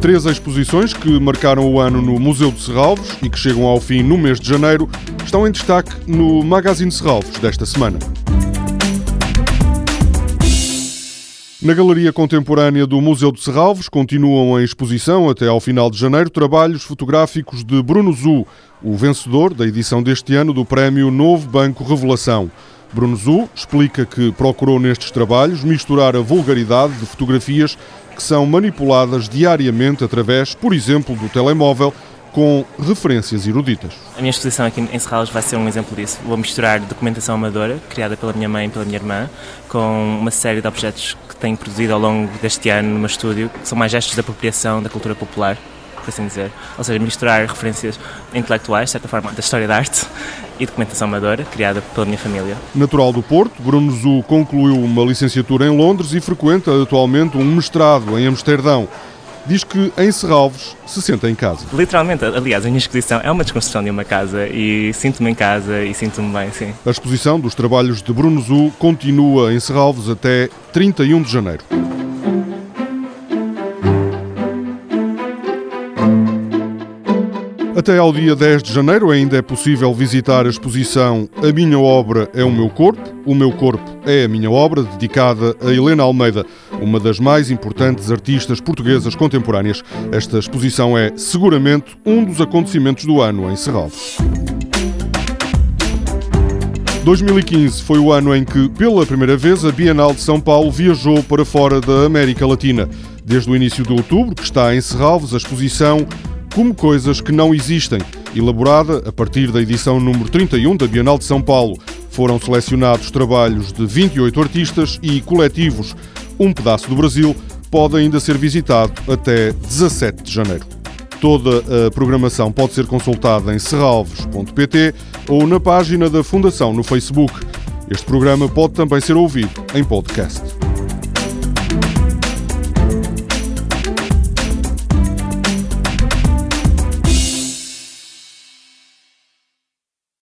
três exposições que marcaram o ano no Museu de Serralves e que chegam ao fim no mês de janeiro estão em destaque no Magazine Serralves desta semana. Na Galeria Contemporânea do Museu de Serralves continuam em exposição até ao final de janeiro trabalhos fotográficos de Bruno Zu, o vencedor da edição deste ano do Prémio Novo Banco Revelação. Bruno Zu explica que procurou nestes trabalhos misturar a vulgaridade de fotografias que são manipuladas diariamente através, por exemplo, do telemóvel com referências eruditas. A minha exposição aqui em Serralves vai ser um exemplo disso. Vou misturar documentação amadora, criada pela minha mãe e pela minha irmã, com uma série de objetos que tenho produzido ao longo deste ano no meu estúdio, que são mais gestos de apropriação da cultura popular por assim dizer. Ou seja, misturar referências intelectuais, de certa forma, da história da arte e documentação amadora, criada pela minha família. Natural do Porto, Bruno Zu concluiu uma licenciatura em Londres e frequenta atualmente um mestrado em Amsterdão diz que em Serralves se senta em casa. Literalmente, aliás, a minha exposição é uma desconstrução de uma casa e sinto-me em casa e sinto-me bem, sim. A exposição dos trabalhos de Bruno Zu continua em Serralves até 31 de janeiro. Até ao dia 10 de janeiro ainda é possível visitar a exposição A Minha Obra é o Meu Corpo, O Meu Corpo é a Minha Obra, dedicada a Helena Almeida, uma das mais importantes artistas portuguesas contemporâneas. Esta exposição é seguramente um dos acontecimentos do ano em Serralves. 2015 foi o ano em que, pela primeira vez, a Bienal de São Paulo viajou para fora da América Latina. Desde o início de outubro, que está em Serralves, a exposição como coisas que não existem, elaborada a partir da edição número 31 da Bienal de São Paulo. Foram selecionados trabalhos de 28 artistas e coletivos. Um pedaço do Brasil pode ainda ser visitado até 17 de janeiro. Toda a programação pode ser consultada em serralves.pt ou na página da Fundação no Facebook. Este programa pode também ser ouvido em podcast.